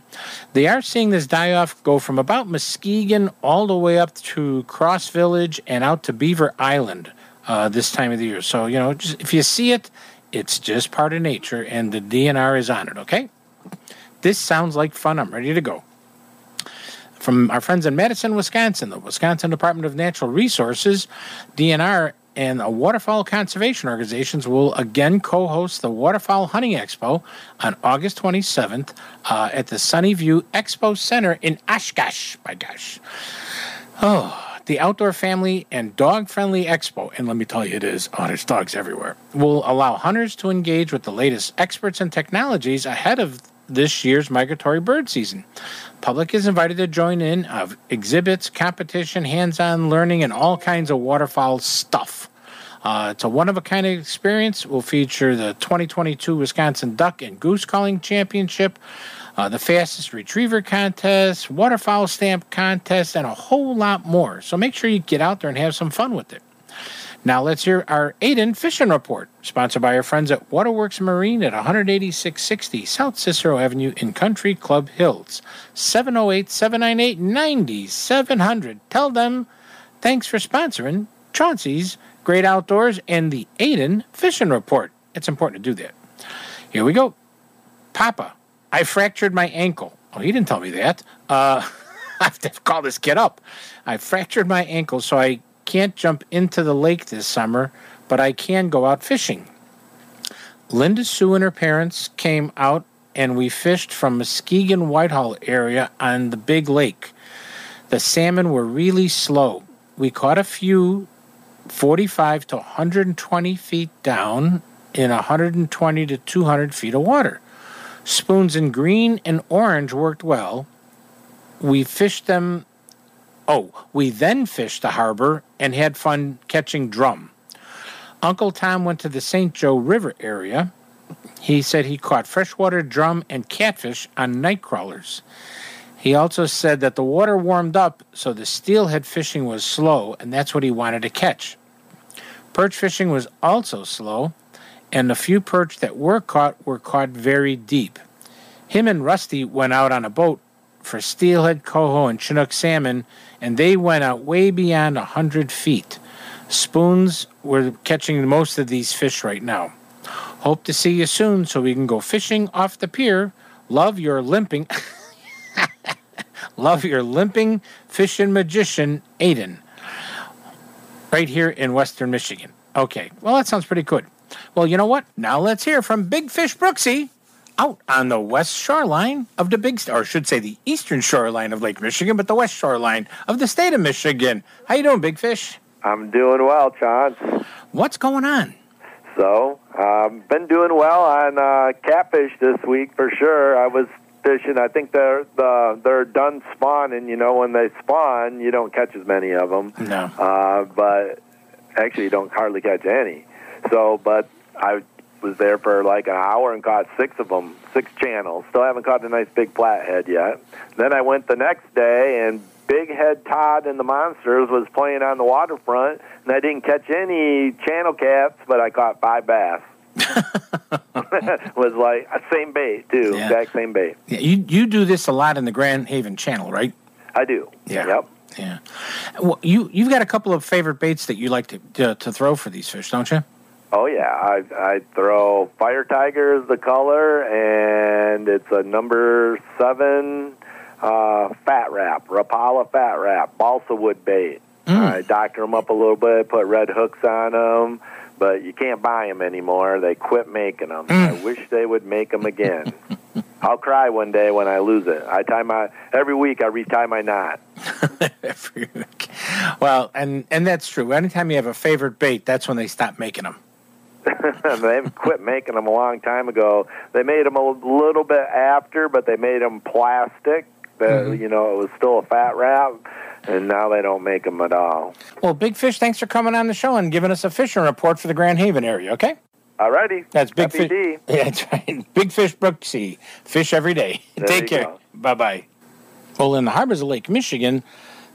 They are seeing this die off go from about Muskegon all the way up to Cross Village and out to Beaver Island uh, this time of the year. So you know, just, if you see it, it's just part of nature, and the DNR is on it. Okay. This sounds like fun. I'm ready to go from our friends in Madison, Wisconsin, the Wisconsin Department of Natural Resources, DNR, and the Waterfowl Conservation Organizations will again co host the Waterfowl Hunting Expo on August 27th uh, at the Sunnyview Expo Center in Oshkosh. My gosh. Oh, the outdoor family and dog friendly expo, and let me tell you, it is, oh, there's dogs everywhere, will allow hunters to engage with the latest experts and technologies ahead of this year's migratory bird season. Public is invited to join in of exhibits, competition, hands-on learning, and all kinds of waterfowl stuff. Uh, it's a one-of-a-kind experience. Will feature the 2022 Wisconsin Duck and Goose Calling Championship, uh, the fastest retriever contest, waterfowl stamp contest, and a whole lot more. So make sure you get out there and have some fun with it. Now let's hear our Aiden fishing report, sponsored by our friends at Waterworks Marine at 18660 South Cicero Avenue in Country Club Hills. 708 798 9700. Tell them thanks for sponsoring Chauncey's Great Outdoors and the Aiden Fishing Report. It's important to do that. Here we go. Papa, I fractured my ankle. Oh, he didn't tell me that. Uh, I have to call this kid up. I fractured my ankle, so I can't jump into the lake this summer, but I can go out fishing. Linda Sue and her parents came out and we fished from Muskegon Whitehall area on the big lake. The salmon were really slow. We caught a few 45 to 120 feet down in 120 to 200 feet of water. Spoons in green and orange worked well. We fished them. Oh, we then fished the harbor and had fun catching drum. Uncle Tom went to the St. Joe River area. He said he caught freshwater drum and catfish on night crawlers. He also said that the water warmed up, so the steelhead fishing was slow, and that's what he wanted to catch. Perch fishing was also slow, and the few perch that were caught were caught very deep. Him and Rusty went out on a boat for steelhead, coho, and chinook salmon, and they went out way beyond a hundred feet. Spoons were catching most of these fish right now. Hope to see you soon so we can go fishing off the pier. Love your limping. Love your limping fishing magician, Aiden. Right here in Western Michigan. Okay, well, that sounds pretty good. Well, you know what? Now let's hear from Big Fish Brooksy out on the west shoreline of the big, or I should say the eastern shoreline of Lake Michigan, but the west shoreline of the state of Michigan. How you doing, Big Fish? I'm doing well, Chance. What's going on? So, um, been doing well on uh, catfish this week for sure. I was fishing. I think they're the they're done spawning. You know, when they spawn, you don't catch as many of them. No. Uh, but actually, you don't hardly catch any. So, but I was there for like an hour and caught six of them, six channels. Still haven't caught a nice big flathead yet. Then I went the next day and Big Head Todd and the Monsters was playing on the waterfront, and I didn't catch any channel cats, but I caught five bass. was like a same bait too, Yeah. exact same bait. Yeah, you you do this a lot in the Grand Haven Channel, right? I do. Yeah. Yep. Yeah. Well, you you've got a couple of favorite baits that you like to to, to throw for these fish, don't you? Oh yeah, I I throw Fire Tiger is the color, and it's a number seven uh, Fat Rap, Rapala Fat Rap, balsa wood bait. I doctor them up a little bit, put red hooks on them, but you can't buy them anymore. They quit making them. I wish they would make them again. I'll cry one day when I lose it. I tie my every week. I retie my knot. Every week. Well, and and that's true. Anytime you have a favorite bait, that's when they stop making them. They've quit making them a long time ago. They made them a little bit after, but they made them plastic. The, Mhm. You know, it was still a Fat Rap, and now they don't make them at all. Well, Big Fish, thanks for coming on the show and giving us a fishing report for the Grand Haven area. Okay. Alrighty. That's Big Happy Fish. D. Yeah, that's right. Big Fish Brooksy. Fish every day. There Take care. Bye bye. Well, in the harbors of Lake Michigan,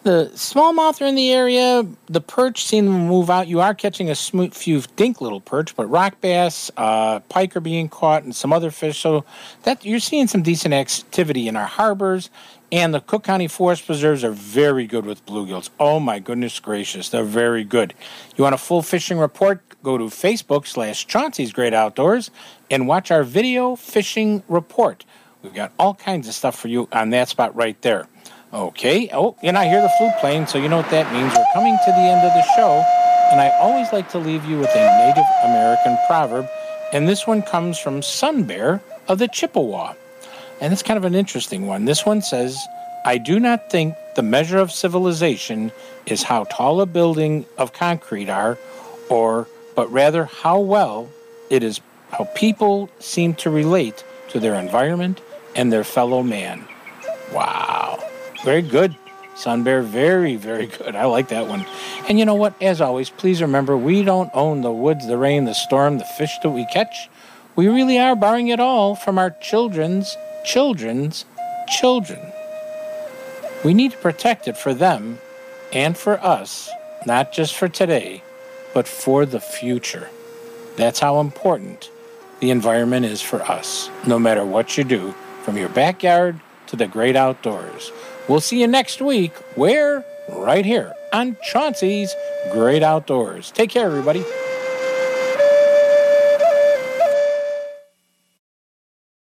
the smallmouth are in the area. The perch seem to move out. You are catching a smoo- few dink little perch, but rock bass, uh, pike are being caught, and some other fish. So that you're seeing some decent activity in our harbors. And the Cook County Forest Preserves are very good with bluegills. Oh my goodness gracious, they're very good. You want a full fishing report? Go to Facebook slash Chauncey's Great Outdoors and watch our video fishing report. We've got all kinds of stuff for you on that spot right there. Okay. Oh, and I hear the flute playing, so you know what that means. We're coming to the end of the show, and I always like to leave you with a Native American proverb, and this one comes from Sun Bear of the Chippewa. And it's kind of an interesting one. This one says, I do not think the measure of civilization is how tall a building of concrete are, or but rather how well it is how people seem to relate to their environment and their fellow man. Wow. Very good. Sun Bear, very, very good. I like that one. And you know what? As always, please remember we don't own the woods, the rain, the storm, the fish that we catch. We really are borrowing it all from our children's children's children. We need to protect it for them and for us, not just for today, but for the future. That's how important the environment is for us, no matter what you do, from your backyard to the great outdoors. We'll see you next week, where? Right here on Chauncey's Great Outdoors. Take care, everybody.